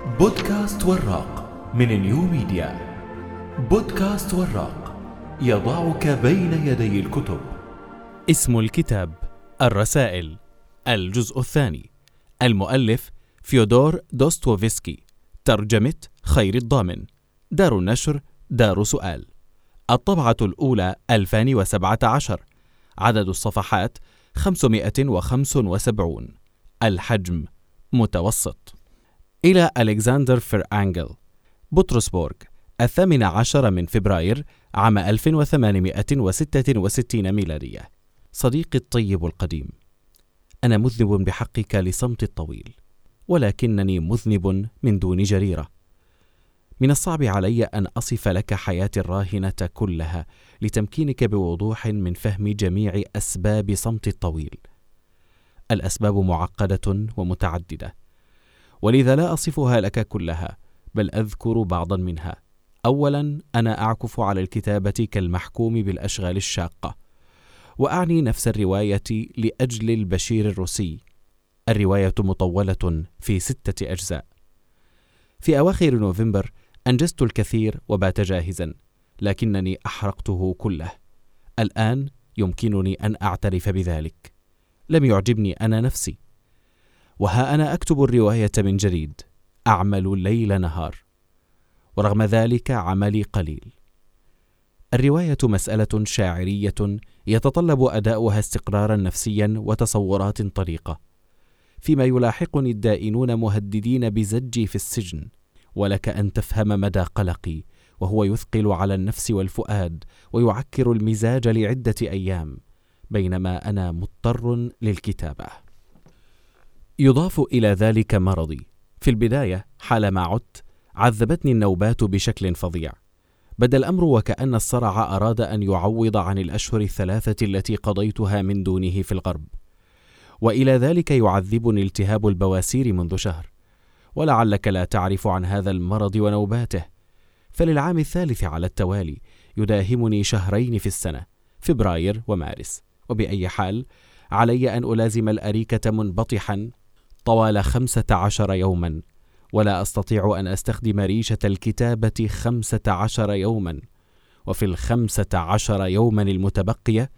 بودكاست وراق من نيو ميديا. بودكاست وراق يضعك بين يدي الكتب. اسم الكتاب الرسائل. الجزء الثاني المؤلف فيودور دوستوفسكي ترجمة خير الضامن. دار النشر دار سؤال. الطبعة الأولى 2017 عدد الصفحات 575 الحجم متوسط. إلى ألكسندر فرانجل بطرسبورغ الثامن عشر من فبراير عام 1866 ميلادية. صديقي الطيب القديم أنا مذنب بحقك لصمتي الطويل ولكنني مذنب من دون جريرة. من الصعب علي أن أصف لك حياتي الراهنة كلها لتمكينك بوضوح من فهم جميع أسباب صمتي الطويل. الأسباب معقدة ومتعددة. ولذا لا أصفها لك كلها بل أذكر بعضا منها. أولا أنا أعكف على الكتابة كالمحكوم بالأشغال الشاقة وأعني نفس الرواية لأجل البشير الروسي. الرواية مطولة في ستة أجزاء. في أواخر نوفمبر أنجزت الكثير وبات جاهزا لكنني أحرقته كله. الآن يمكنني أن أعترف بذلك. لم يعجبني أنا نفسي. وها أنا أكتب الرواية من جديد. أعمل ليل نهار. ورغم ذلك عملي قليل. الرواية مسألة شاعرية يتطلب أداؤها استقرارا نفسيا وتصورات طريقة. فيما يلاحقني الدائنون مهددين بزجي في السجن. ولك أن تفهم مدى قلقي وهو يثقل على النفس والفؤاد ويعكر المزاج لعدة أيام بينما أنا مضطر للكتابة. يضاف إلى ذلك مرضي. في البداية حالما عدت عذبتني النوبات بشكل فظيع. بدا الأمر وكأن الصرع أراد أن يعوض عن الأشهر الثلاثة التي قضيتها من دونه في الغرب. وإلى ذلك يعذبني التهاب البواسير منذ شهر. ولعلك لا تعرف عن هذا المرض ونوباته. فللعام الثالث على التوالي يداهمني شهرين في السنة فبراير ومارس. وبأي حال علي أن ألازم الأريكة منبطحا طوال خمسة عشر يوما ولا أستطيع أن أستخدم ريشة الكتابة خمسة عشر يوما. وفي الخمسة عشر يوما المتبقية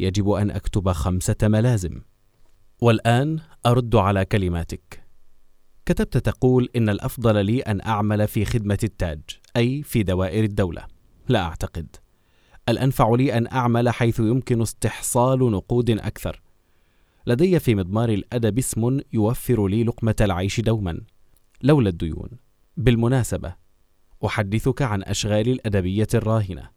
يجب أن أكتب خمسة ملازم. والآن أرد على كلماتك. كتبت تقول إن الأفضل لي أن أعمل في خدمة التاج أي في دوائر الدولة. لا أعتقد. الأنفع لي أن أعمل حيث يمكن استحصال نقود أكثر. لدي في مضمار الأدب اسم يوفر لي لقمة العيش دوما. لولا الديون. بالمناسبة أحدثك عن أشغالي الأدبية الراهنة.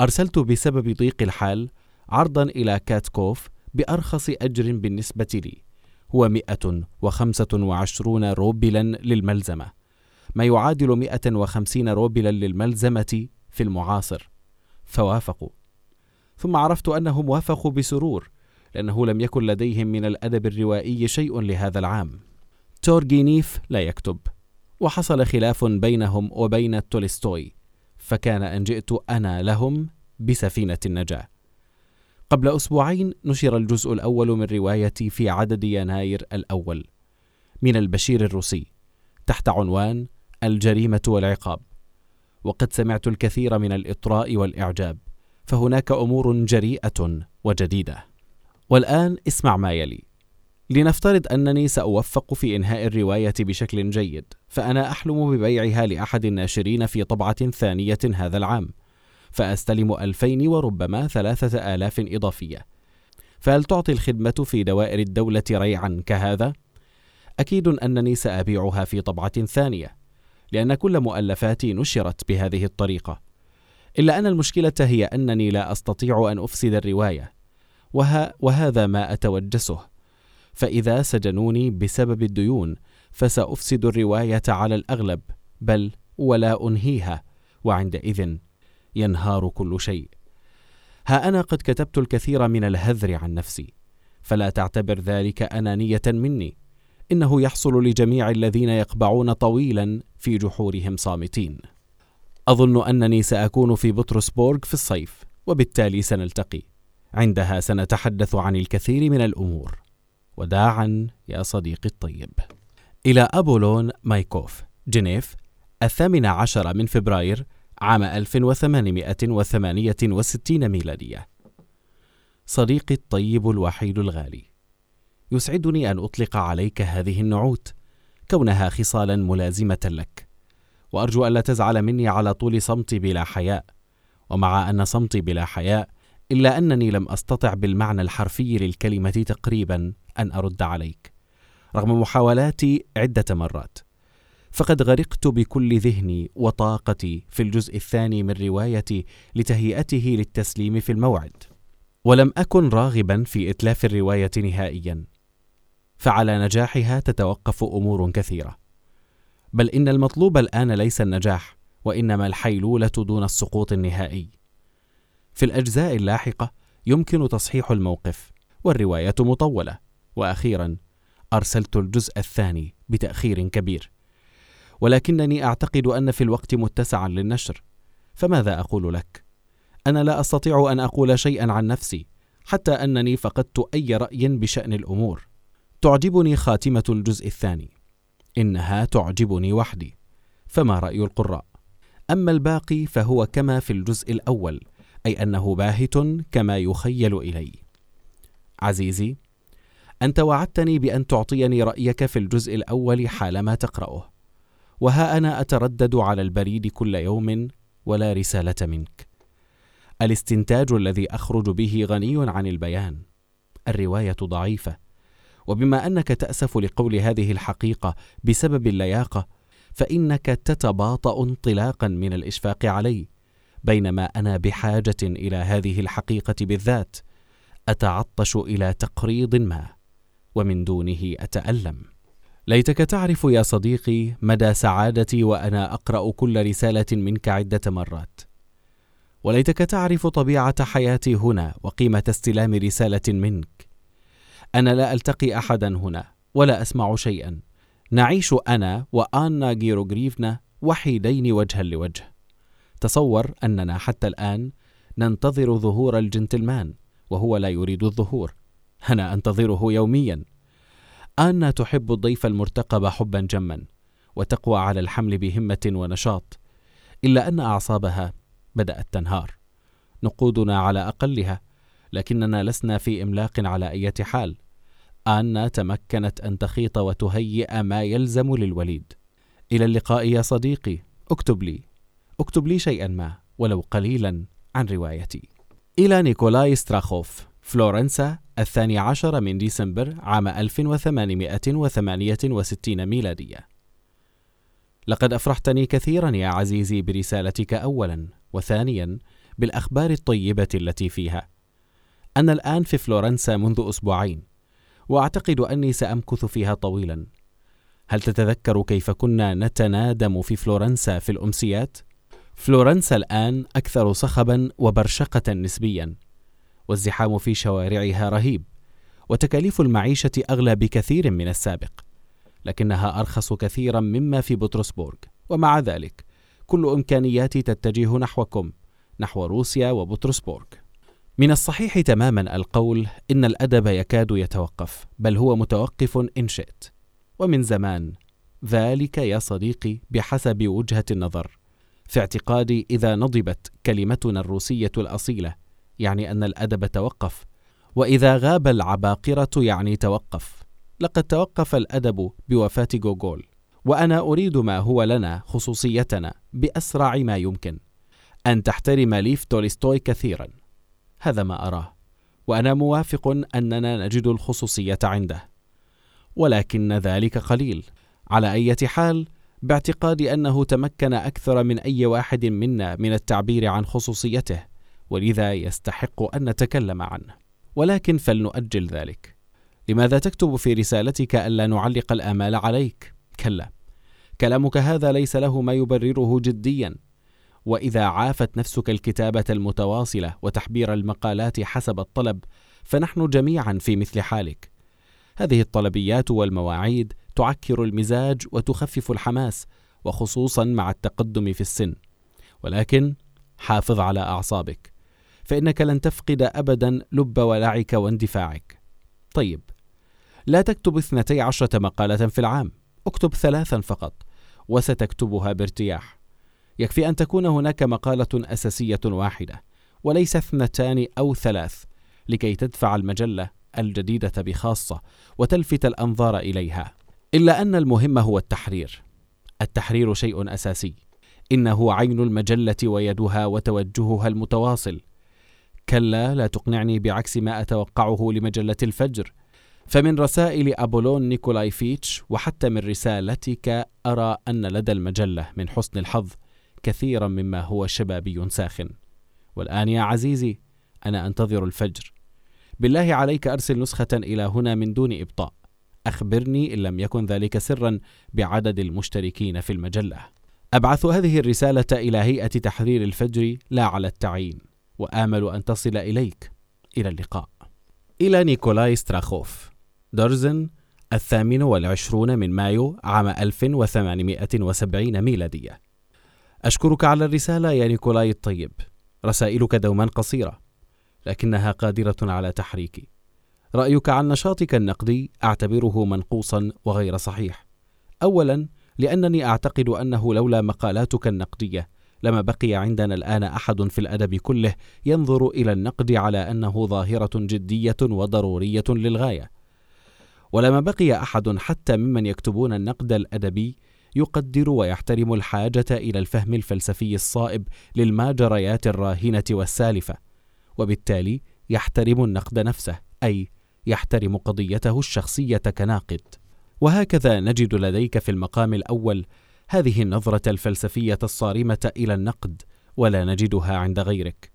أرسلت بسبب ضيق الحال عرضا إلى كاتكوف بأرخص أجر بالنسبة لي هو مئة وخمسة وعشرون روبلا للملزمة. ما يعادل مئة وخمسين روبلا للملزمة في المعاصر. فوافقوا. ثم عرفت أنهم وافقوا بسرور لأنه لم يكن لديهم من الأدب الروائي شيء لهذا العام. تورجينيف لا يكتب وحصل خلاف بينهم وبين تولستوي فكان أن جئت أنا لهم بسفينة النجاة. قبل أسبوعين نشر الجزء الأول من روايتي في عدد يناير الأول من البشير الروسي تحت عنوان الجريمة والعقاب. وقد سمعت الكثير من الإطراء والإعجاب فهناك أمور جريئة وجديدة. والآن اسمع ما يلي لنفترض أنني سأوفق في إنهاء الرواية بشكل جيد، فأنا أحلم ببيعها لأحد الناشرين في طبعة ثانية هذا العام، فأستلم ألفين وربما ثلاثة آلاف إضافية. فهل تعطي الخدمة في دوائر الدولة ريعا كهذا؟ أكيد أنني سأبيعها في طبعة ثانية، لأن كل مؤلفاتي نشرت بهذه الطريقة. إلا أن المشكلة هي أنني لا أستطيع أن أفسد الرواية، وها وهذا ما أتوجسه. فإذا سجنوني بسبب الديون فسأفسد الرواية على الأغلب بل ولا أنهيها. وعندئذ ينهار كل شيء. ها أنا قد كتبت الكثير من الهذر عن نفسي. فلا تعتبر ذلك أنانية مني. إنه يحصل لجميع الذين يقبعون طويلا في جحورهم صامتين. أظن أنني سأكون في بطرسبورغ في الصيف وبالتالي سنلتقي. عندها سنتحدث عن الكثير من الأمور. وداعا يا صديقي الطيب. إلى أبولون مايكوف جنيف الثامن عشر من فبراير عام 1868 ميلادية. صديقي الطيب الوحيد الغالي يسعدني أن أطلق عليك هذه النعوت كونها خصالا ملازمة لك. وأرجو ألا تزعل مني على طول صمتي بلا حياء. ومع أن صمتي بلا حياء إلا أنني لم أستطع بالمعنى الحرفي للكلمة تقريبا أن أرد عليك رغم محاولاتي عدة مرات. فقد غرقت بكل ذهني وطاقتي في الجزء الثاني من روايتي لتهيئته للتسليم في الموعد. ولم أكن راغبا في إتلاف الرواية نهائيا فعلى نجاحها تتوقف أمور كثيرة. بل إن المطلوب الآن ليس النجاح وإنما الحيلولة دون السقوط النهائي. في الأجزاء اللاحقة يمكن تصحيح الموقف والرواية مطولة. وأخيرا أرسلت الجزء الثاني بتأخير كبير. ولكنني أعتقد أن في الوقت متسعا للنشر. فماذا أقول لك؟ أنا لا أستطيع أن أقول شيئا عن نفسي حتى أنني فقدت أي رأي بشأن الأمور. تعجبني خاتمة الجزء الثاني. إنها تعجبني وحدي. فما رأي القراء؟ أما الباقي فهو كما في الجزء الأول أي أنه باهت كما يخيل إلي. عزيزي أنت وعدتني بأن تعطيني رأيك في الجزء الأول حالما تقرأه وها أنا أتردد على البريد كل يوم ولا رسالة منك. الاستنتاج الذي أخرج به غني عن البيان. الرواية ضعيفة وبما أنك تأسف لقول هذه الحقيقة بسبب اللياقة فإنك تتباطأ انطلاقا من الإشفاق علي. بينما أنا بحاجة إلى هذه الحقيقة بالذات أتعطش إلى تقريض ما ومن دونه أتألم. ليتك تعرف يا صديقي مدى سعادتي وأنا أقرأ كل رسالة منك عدة مرات. وليتك تعرف طبيعة حياتي هنا وقيمة استلام رسالة منك. أنا لا ألتقي أحدا هنا ولا أسمع شيئا. نعيش أنا وأنا جيروغريفنا وحيدين وجها لوجه. تصور أننا حتى الآن ننتظر ظهور الجنتلمان وهو لا يريد الظهور. أنا أنتظره يوميا. آنا تحب الضيف المرتقب حبا جما وتقوى على الحمل بهمة ونشاط إلا أن أعصابها بدأت تنهار. نقودنا على أقلها لكننا لسنا في إملاق على أي حال. آنا تمكنت أن تخيط وتهيئ ما يلزم للوليد. إلى اللقاء يا صديقي اكتب لي. اكتب لي شيئا ما ولو قليلا عن روايتي. إلى نيكولاي ستراخوف فلورنسا الثاني عشر من ديسمبر عام 1868 ميلادية. لقد أفرحتني كثيرا يا عزيزي برسالتك أولا وثانيا بالأخبار الطيبة التي فيها. أنا الآن في فلورنسا منذ أسبوعين وأعتقد أني سأمكث فيها طويلا. هل تتذكر كيف كنا نتنادم في فلورنسا في الأمسيات؟ فلورنسا الآن أكثر صخبا وبرشقة نسبيا والزحام في شوارعها رهيب وتكاليف المعيشة أغلى بكثير من السابق لكنها أرخص كثيرا مما في بطرسبورغ. ومع ذلك كل امكانياتي تتجه نحوكم نحو روسيا وبطرسبورغ. من الصحيح تماما القول إن الأدب يكاد يتوقف بل هو متوقف إن شئت. ومن زمان ذلك يا صديقي بحسب وجهة النظر. في اعتقادي إذا نضبت كلمتنا الروسية الأصيلة يعني أن الأدب توقف وإذا غاب العباقرة يعني توقف. لقد توقف الأدب بوفاة جوجول وأنا أريد ما هو لنا خصوصيتنا بأسرع ما يمكن أن تحترم ليف تولستوي كثيرا. هذا ما أراه وأنا موافق أننا نجد الخصوصية عنده. ولكن ذلك قليل. على أي حال باعتقادي أنه تمكن أكثر من أي واحد منا من التعبير عن خصوصيته ولذا يستحق أن نتكلم عنه. ولكن فلنؤجل ذلك. لماذا تكتب في رسالتك ألا نعلق الآمال عليك؟ كلا. كلامك هذا ليس له ما يبرره جديا. وإذا عافت نفسك الكتابة المتواصلة وتحبير المقالات حسب الطلب فنحن جميعا في مثل حالك. هذه الطلبيات والمواعيد تعكر المزاج وتخفف الحماس وخصوصا مع التقدم في السن. ولكن حافظ على أعصابك فإنك لن تفقد أبدا لب ولعك واندفاعك. طيب لا تكتب اثنتي عشرة مقالة في العام اكتب ثلاثا فقط وستكتبها بارتياح. يكفي أن تكون هناك مقالة أساسية واحدة وليس اثنتان أو ثلاث لكي تدفع المجلة الجديدة بخاصة وتلفت الأنظار إليها. إلا أن المهم هو التحرير. التحرير شيء أساسي. إنه عين المجلة ويدها وتوجهها المتواصل. كلا لا تقنعني بعكس ما أتوقعه لمجلة الفجر. فمن رسائل أبولون نيكولاي فيتش وحتى من رسالتك أرى أن لدى المجلة من حسن الحظ كثيرا مما هو شبابي ساخن. والآن يا عزيزي أنا أنتظر الفجر. بالله عليك أرسل نسخة إلى هنا من دون إبطاء. أخبرني إن لم يكن ذلك سرا بعدد المشتركين في المجلة. أبعث هذه الرسالة إلى هيئة تحرير الفجر لا على التعيين وآمل أن تصل إليك. إلى اللقاء. إلى نيكولاي ستراخوف. درزدن الثامن والعشرون من مايو عام 1870 ميلادية. أشكرك على الرسالة يا نيكولاي الطيب. رسائلك دوما قصيرة لكنها قادرة على تحريكي. رأيك عن نشاطك النقدي أعتبره منقوصا وغير صحيح. أولا لأنني أعتقد أنه لولا مقالاتك النقدية لما بقي عندنا الآن أحد في الأدب كله ينظر إلى النقد على أنه ظاهرة جدية وضرورية للغاية. ولما بقي أحد حتى ممن يكتبون النقد الأدبي يقدر ويحترم الحاجة إلى الفهم الفلسفي الصائب للماجريات الراهنة والسالفة وبالتالي يحترم النقد نفسه أي يحترم قضيته الشخصية كناقد. وهكذا نجد لديك في المقام الأول هذه النظرة الفلسفية الصارمة إلى النقد ولا نجدها عند غيرك.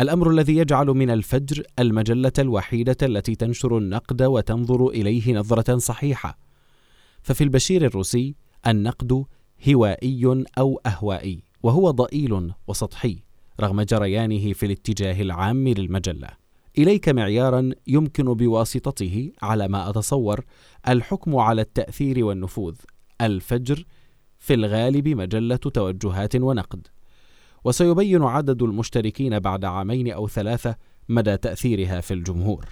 الأمر الذي يجعل من الفجر المجلة الوحيدة التي تنشر النقد وتنظر إليه نظرة صحيحة. ففي البشير الروسي النقد هوائي أو أهوائي وهو ضئيل وسطحي رغم جريانه في الاتجاه العام للمجلة. إليك معيارا يمكن بواسطته على ما أتصور الحكم على التأثير والنفوذ. الفجر في الغالب مجلة توجهات ونقد. وسيبين عدد المشتركين بعد عامين أو ثلاثة مدى تأثيرها في الجمهور.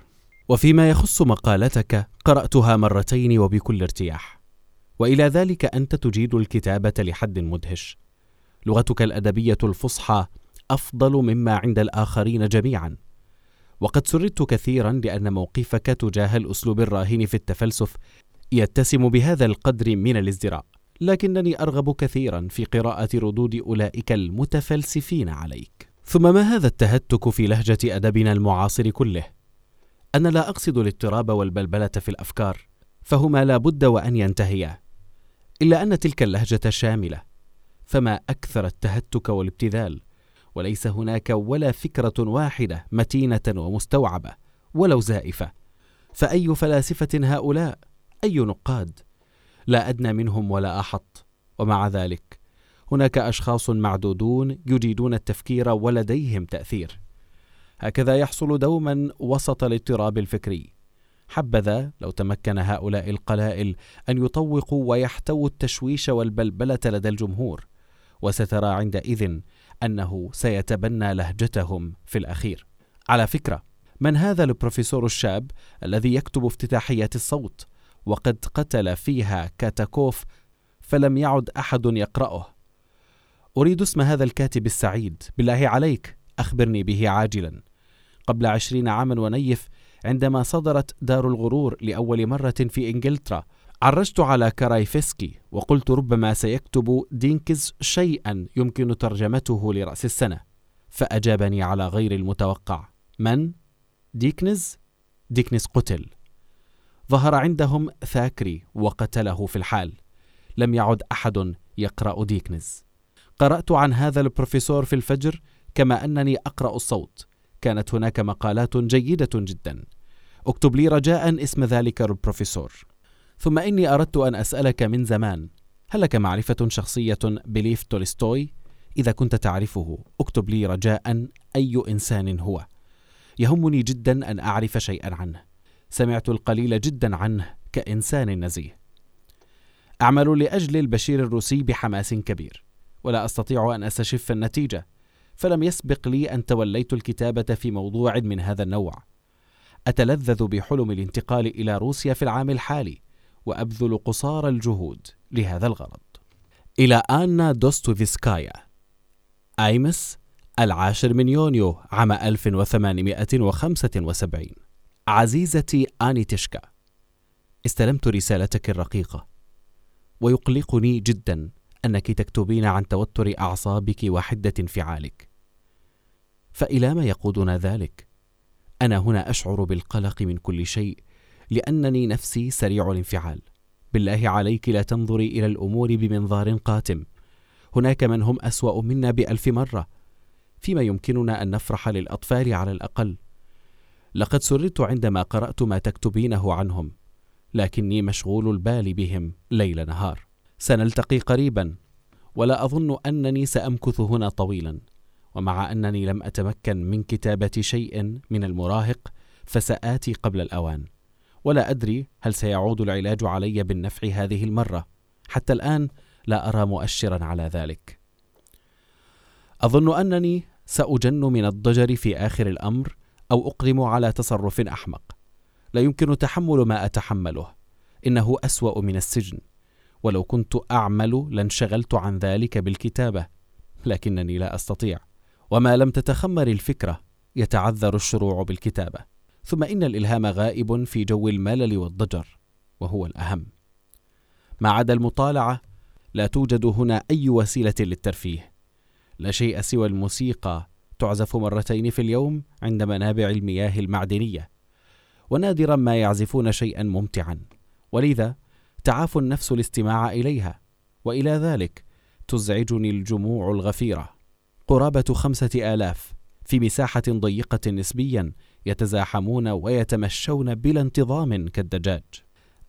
وفيما يخص مقالتك قرأتها مرتين وبكل ارتياح. وإلى ذلك أنت تجيد الكتابة لحد مدهش. لغتك الأدبية الفصحى أفضل مما عند الآخرين جميعا. وقد سررت كثيرا لأن موقفك تجاه الأسلوب الراهن في التفلسف يتسم بهذا القدر من الازدراء لكنني أرغب كثيرا في قراءة ردود أولئك المتفلسفين عليك. ثم ما هذا التهتك في لهجة أدبنا المعاصر كله؟ أنا لا أقصد الاضطراب والبلبلة في الأفكار فهما لا بد وأن ينتهيا. إلا أن تلك اللهجة شاملة فما أكثر التهتك والابتذال؟ وليس هناك ولا فكرة واحدة متينة ومستوعبة ولو زائفة. فأي فلاسفة هؤلاء؟ أي نقاد؟ لا أدنى منهم ولا أحط. ومع ذلك هناك أشخاص معدودون يجيدون التفكير ولديهم تأثير. هكذا يحصل دوما وسط الاضطراب الفكري. حبذا لو تمكن هؤلاء القلائل أن يطوقوا ويحتووا التشويش والبلبلة لدى الجمهور. وسترى عندئذ أنه سيتبنى لهجتهم في الأخير. على فكرة من هذا البروفيسور الشاب الذي يكتب افتتاحيات الصوت وقد قتل فيها كاتاكوف فلم يعد أحد يقرأه. أريد اسم هذا الكاتب السعيد. بالله عليك أخبرني به عاجلا. قبل عشرين عاما ونيف عندما صدرت دار الغرور لأول مرة في إنجلترا عرجت على كرايفسكي وقلت ربما سيكتب ديكنز شيئا يمكن ترجمته لرأس السنة فأجابني على غير المتوقع. من؟ ديكنز ديكنز قتل. ظهر عندهم ثاكري وقتله في الحال. لم يعد أحد يقرأ ديكنز قرأت عن هذا البروفيسور في الفجر كما أنني أقرأ الصوت. كانت هناك مقالات جيدة جدا. اكتب لي رجاء اسم ذلك البروفيسور. ثم إني أردت أن أسألك من زمان هل لك معرفة شخصية بليف تولستوي؟ إذا كنت تعرفه اكتب لي رجاء أي إنسان هو. يهمني جدا أن أعرف شيئا عنه. سمعت القليل جدا عنه كإنسان نزيه. أعمل لأجل البشير الروسي بحماس كبير ولا أستطيع أن أستشف النتيجة فلم يسبق لي أن توليت الكتابة في موضوع من هذا النوع. أتلذذ بحلم الانتقال إلى روسيا في العام الحالي. وأبذل قصارى الجهود لهذا الغرض. إلى آنا دوستويفسكايا أيمس العاشر من يونيو عام 1875 عزيزتي آني تشكا استلمت رسالتك الرقيقة ويقلقني جدا أنك تكتبين عن توتر أعصابك وحدة انفعالك. فإلى ما يقودنا ذلك؟ أنا هنا أشعر بالقلق من كل شيء لأنني نفسي سريع الانفعال. بالله عليك لا تنظري إلى الأمور بمنظار قاتم. هناك من هم أسوأ منا بألف مرة. فيما يمكننا أن نفرح للأطفال على الأقل. لقد سررت عندما قرأت ما تكتبينه عنهم لكني مشغول البال بهم ليل نهار. سنلتقي قريبا ولا أظن أنني سأمكث هنا طويلا. ومع أنني لم أتمكن من كتابة شيء من المراهق فسآتي قبل الأوان. ولا أدري هل سيعود العلاج علي بالنفع هذه المرة. حتى الآن لا أرى مؤشرا على ذلك. أظن أنني سأجن من الضجر في آخر الأمر أو أقدم على تصرف أحمق. لا يمكن تحمل ما أتحمله. إنه أسوأ من السجن. ولو كنت أعمل لانشغلت عن ذلك بالكتابة. لكنني لا أستطيع. وما لم تتخمر الفكرة يتعذر الشروع بالكتابة. ثم إن الإلهام غائب في جو الملل والضجر وهو الأهم. ما عدا المطالعة لا توجد هنا أي وسيلة للترفيه. لا شيء سوى الموسيقى تعزف مرتين في اليوم عند منابع المياه المعدنية. ونادرا ما يعزفون شيئا ممتعا. ولذا تعاف النفس الاستماع إليها. وإلى ذلك تزعجني الجموع الغفيرة. قرابة خمسة آلاف في مساحة ضيقة نسبيا يتزاحمون ويتمشون بلا انتظام كالدجاج.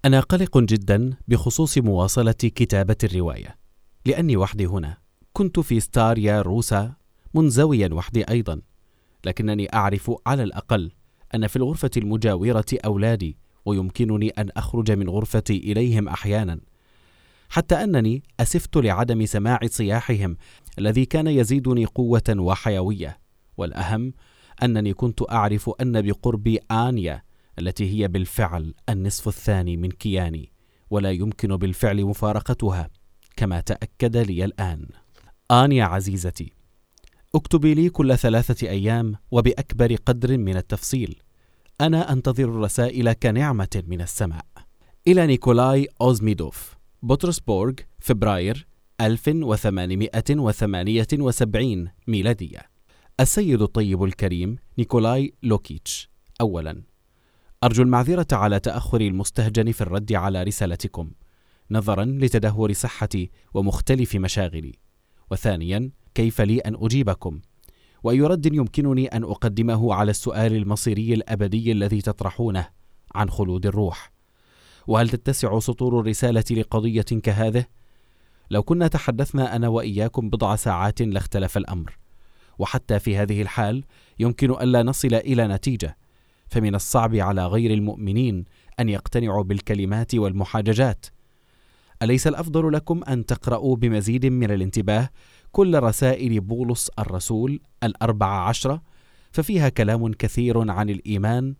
أنا قلق جدا بخصوص مواصلة كتابة الرواية لأني وحدي هنا. كنت في ستاريا روسا منزويا وحدي أيضا. لكنني أعرف على الأقل أن في الغرفة المجاورة أولادي ويمكنني أن أخرج من غرفتي إليهم أحيانا. حتى أنني أسفت لعدم سماع صياحهم الذي كان يزيدني قوة وحيوية. والأهم أنني كنت أعرف أن بقربي آنيا التي هي بالفعل النصف الثاني من كياني ولا يمكن بالفعل مفارقتها كما تأكد لي الآن. آنيا عزيزتي اكتبي لي كل ثلاثة أيام وبأكبر قدر من التفصيل. أنا أنتظر الرسائل كنعمة من السماء. إلى نيكولاي أوزميدوف بطرسبورغ فبراير 1878 ميلادية. السيد الطيب الكريم نيكولاي لوكيتش. أولا أرجو المعذرة على تأخري المستهجن في الرد على رسالتكم نظرا لتدهور صحتي ومختلف مشاغلي. وثانيا كيف لي أن أجيبكم؟ وأي رد يمكنني أن أقدمه على السؤال المصيري الأبدي الذي تطرحونه عن خلود الروح. وهل تتسع سطور الرسالة لقضية كهذه؟ لو كنا تحدثنا أنا وإياكم بضع ساعات لاختلف الأمر. وحتى في هذه الحال يمكن ألا نصل إلى نتيجة فمن الصعب على غير المؤمنين أن يقتنعوا بالكلمات والمحاججات. أليس الأفضل لكم أن تقرأوا بمزيد من الانتباه كل رسائل بولس الرسول الأربع عشرة؟ ففيها كلام كثير عن الإيمان.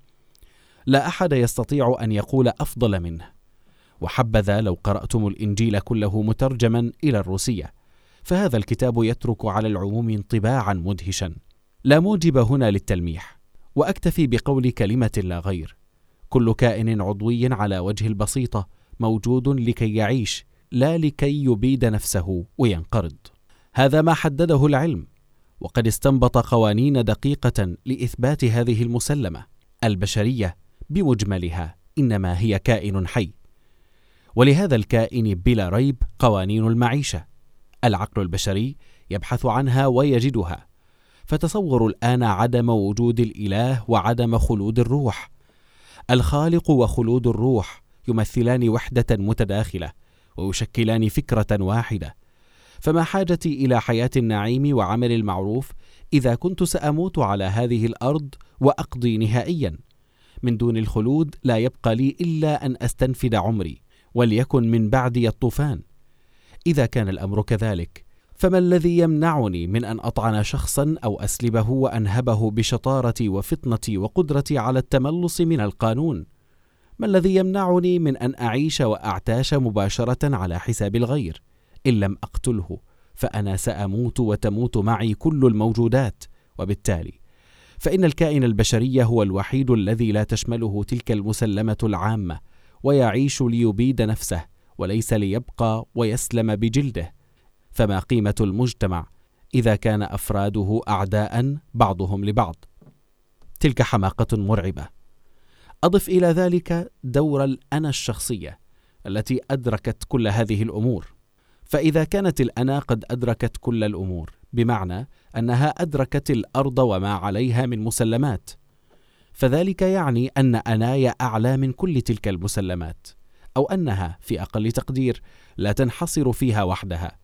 لا أحد يستطيع أن يقول أفضل منه. وحبذا لو قرأتم الإنجيل كله مترجما إلى الروسية. فهذا الكتاب يترك على العموم انطباعا مدهشا. لا موجب هنا للتلميح وأكتفي بقول كلمة لا غير. كل كائن عضوي على وجه البسيطة موجود لكي يعيش لا لكي يبيد نفسه وينقرض. هذا ما حدده العلم وقد استنبط قوانين دقيقة لإثبات هذه المسلمة البشرية بمجملها إنما هي كائن حي. ولهذا الكائن بلا ريب قوانين المعيشة. العقل البشري يبحث عنها ويجدها. فتصوروا الآن عدم وجود الإله وعدم خلود الروح. الخالق وخلود الروح يمثلان وحدة متداخلة ويشكلان فكرة واحدة. فما حاجتي إلى حياة النعيم وعمل المعروف إذا كنت سأموت على هذه الأرض وأقضي نهائيا؟ من دون الخلود لا يبقى لي إلا أن أستنفد عمري وليكن من بعدي الطوفان. إذا كان الأمر كذلك. فما الذي يمنعني من أن أطعن شخصا أو أسلبه وأنهبه بشطارتي وفطنتي وقدرتي على التملص من القانون؟ ما الذي يمنعني من أن أعيش وأعتاش مباشرة على حساب الغير؟ إن لم أقتله فأنا سأموت وتموت معي كل الموجودات. وبالتالي فإن الكائن البشري هو الوحيد الذي لا تشمله تلك المسلمة العامة ويعيش ليبيد نفسه. وليس ليبقى ويسلم بجلده. فما قيمة المجتمع إذا كان أفراده أعداء بعضهم لبعض. تلك حماقة مرعبة. أضف إلى ذلك دور الأنا الشخصية التي أدركت كل هذه الأمور. فإذا كانت الأنا قد أدركت كل الأمور بمعنى أنها أدركت الأرض وما عليها من مسلمات. فذلك يعني أن أناي أعلى من كل تلك المسلمات. أو أنها في أقل تقدير لا تنحصر فيها وحدها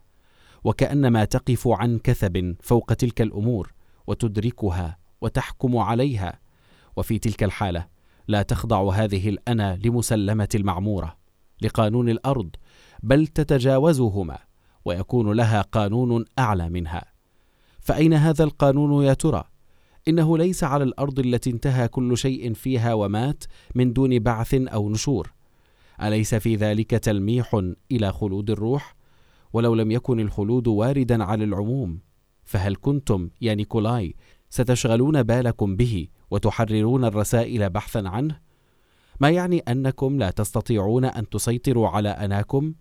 وكأنما تقف عن كثب فوق تلك الأمور وتدركها وتحكم عليها وفي تلك الحالة لا تخضع هذه الأنا لمسلمة المعمورة لقانون الأرض بل تتجاوزهما ويكون لها قانون أعلى منها. فأين هذا القانون يا ترى؟ إنه ليس على الأرض التي انتهى كل شيء فيها ومات من دون بعث أو نشور. أليس في ذلك تلميح إلى خلود الروح؟ ولو لم يكن الخلود واردا على العموم فهل كنتم يا نيكولاي ستشغلون بالكم به وتحررون الرسائل بحثا عنه؟ ما يعني أنكم لا تستطيعون أن تسيطروا على أناكم؟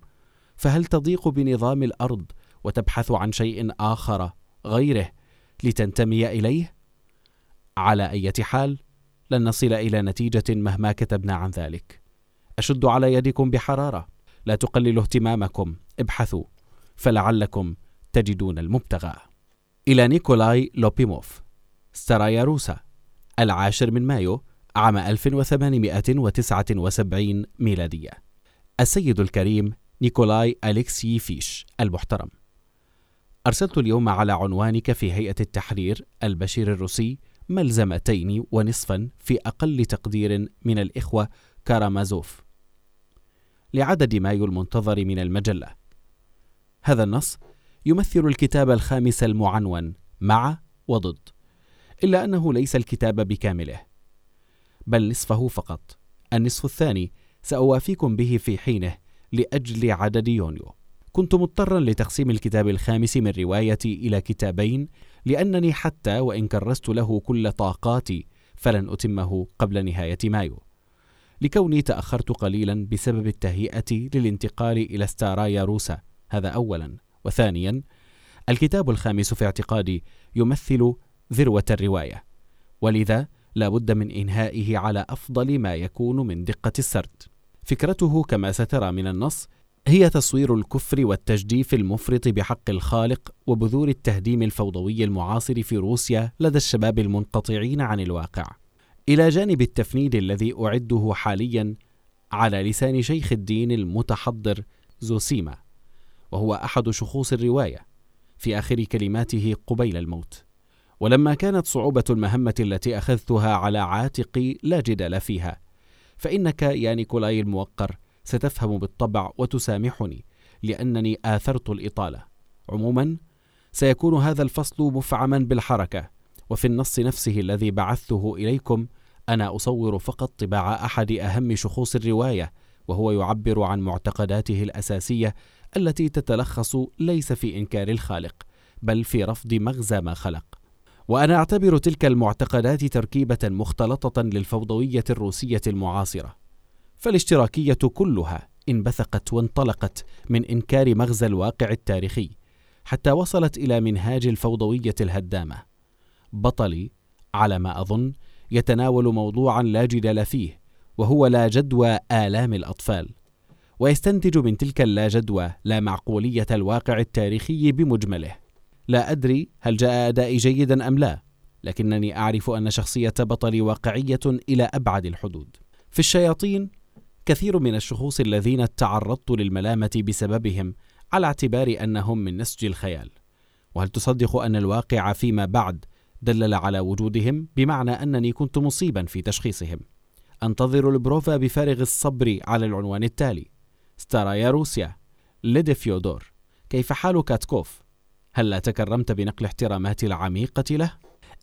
فهل تضيق بنظام الأرض وتبحث عن شيء آخر غيره لتنتمي إليه؟ على أي حال لن نصل إلى نتيجة مهما كتبنا عن ذلك. اشد على يدكم بحرارة. لا تقللوا اهتمامكم ابحثوا فلعلكم تجدون المبتغى. إلى نيكولاي لوبيموف ستارايا روسا العاشر من مايو عام 1879 ميلادية. السيد الكريم نيكولاي أليكسييفيتش المحترم. أرسلت اليوم على عنوانك في هيئة التحرير البشير الروسي ملزمتين ونصفا في أقل تقدير من الإخوة كارامازوف. لعدد مايو المنتظر من المجلة. هذا النص يمثل الكتاب الخامس المعنون مع وضد إلا أنه ليس الكتاب بكامله بل نصفه فقط. النصف الثاني سأوافيكم به في حينه لأجل عدد يونيو. كنت مضطرا لتقسيم الكتاب الخامس من روايتي إلى كتابين لأنني حتى وإن كرست له كل طاقاتي فلن أتمه قبل نهاية مايو. لكوني تأخرت قليلا بسبب التهيئة للانتقال إلى ستارايا روسا هذا أولا. وثانيا الكتاب الخامس في اعتقادي يمثل ذروة الرواية. ولذا لا بد من إنهائه على أفضل ما يكون من دقة السرد. فكرته كما سترى من النص هي تصوير الكفر والتجديف المفرط بحق الخالق وبذور التهديم الفوضوي المعاصر في روسيا لدى الشباب المنقطعين عن الواقع. إلى جانب التفنيد الذي أعده حاليا على لسان شيخ الدين المتحضر زوسيما وهو أحد شخوص الرواية في آخر كلماته قبيل الموت. ولما كانت صعوبة المهمة التي أخذتها على عاتقي لا جدال فيها فإنك يا نيكولاي الموقر ستفهم بالطبع وتسامحني لأنني آثرت الإطالة. عموما سيكون هذا الفصل مفعما بالحركة وفي النص نفسه الذي بعثته إليكم أنا أصور فقط طباع أحد أهم شخوص الرواية وهو يعبر عن معتقداته الأساسية التي تتلخص ليس في إنكار الخالق بل في رفض مغزى ما خلق. وأنا أعتبر تلك المعتقدات تركيبة مختلطة للفوضوية الروسية المعاصرة. فالاشتراكية كلها انبثقت وانطلقت من إنكار مغزى الواقع التاريخي حتى وصلت إلى منهاج الفوضوية الهدامة. بطلي على ما أظن يتناول موضوعا لا جدال فيه وهو لا جدوى آلام الأطفال. ويستنتج من تلك اللا جدوى لا معقولية الواقع التاريخي بمجمله. لا أدري هل جاء أدائي جيدا أم لا لكنني أعرف أن شخصية بطلي واقعية إلى أبعد الحدود. في الشياطين كثير من الشخوص الذين تعرضت للملامة بسببهم على اعتبار أنهم من نسج الخيال. وهل تصدق أن الواقع فيما بعد دلل على وجودهم بمعنى أنني كنت مصيبا في تشخيصهم. أنتظر البروفا بفارغ الصبر على العنوان التالي. ستارايا روسا ليدي فيودور كيف حال كاتكوف؟ هل تكرمت بنقل احتراماتي العميقة له؟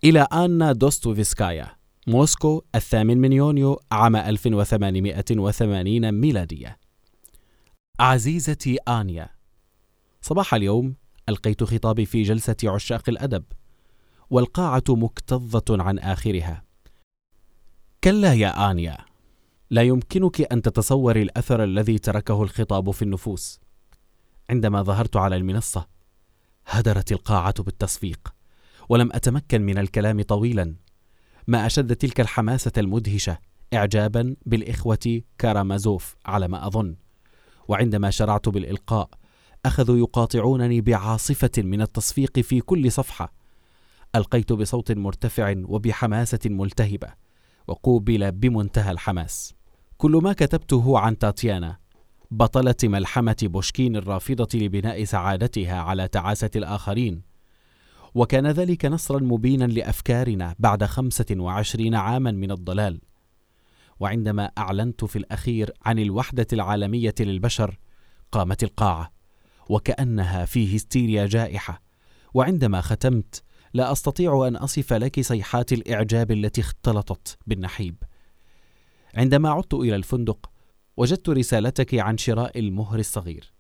إلى آنا دوستوفسكايا موسكو الثامن من يونيو عام 1880 ميلادية. عزيزتي آنيا صباح اليوم. ألقيت خطابي في جلسة عشاق الأدب. والقاعة مكتظة عن آخرها. كلا يا آنيا لا يمكنك أن تتصوري الأثر الذي تركه الخطاب في النفوس. عندما ظهرت على المنصة هدرت القاعة بالتصفيق ولم أتمكن من الكلام طويلا. ما أشد تلك الحماسة المدهشة إعجابا بالإخوة كارامازوف على ما أظن. وعندما شرعت بالإلقاء أخذوا يقاطعونني بعاصفة من التصفيق في كل صفحة. ألقيت بصوت مرتفع وبحماسة ملتهبة وقوبل بمنتهى الحماس. كل ما كتبته عن تاتيانا بطلة ملحمة بوشكين الرافضة لبناء سعادتها على تعاسة الآخرين. وكان ذلك نصرا مبينا لأفكارنا بعد خمسة وعشرين عاما من الضلال. وعندما أعلنت في الأخير عن الوحدة العالمية للبشر قامت القاعة وكأنها في هستيريا جائحة. وعندما ختمت لا أستطيع أن أصف لك صيحات الإعجاب التي اختلطت بالنحيب. عندما عدت إلى الفندق وجدت رسالتك عن شراء المهر الصغير.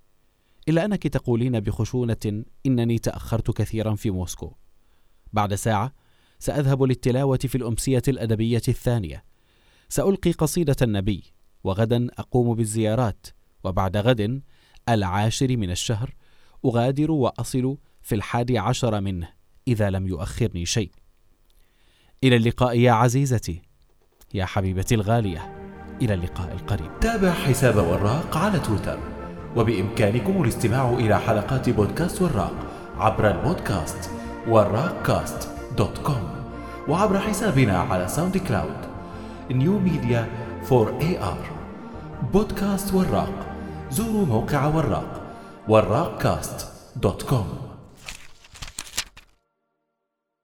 إلا أنك تقولين بخشونة إنني تأخرت كثيرا في موسكو. بعد ساعة سأذهب للتلاوة في الأمسية الأدبية الثانية. سألقي قصيدة النبي وغدا أقوم بالزيارات. وبعد غد العاشر من الشهر أغادر وأصل في الحادي عشر منه. إذا لم يؤخرني شيء. إلى اللقاء يا عزيزتي يا حبيبتي الغالية. إلى اللقاء القريب. تابع حساب وراق على تويتر. وبإمكانكم الاستماع إلى حلقات بودكاست وراق عبر البودكاست وراق cast dot com. وعبر حسابنا على SoundCloud. New Media for AR. بودكاست وراق. زوروا موقع وراق. وراق cast dot com.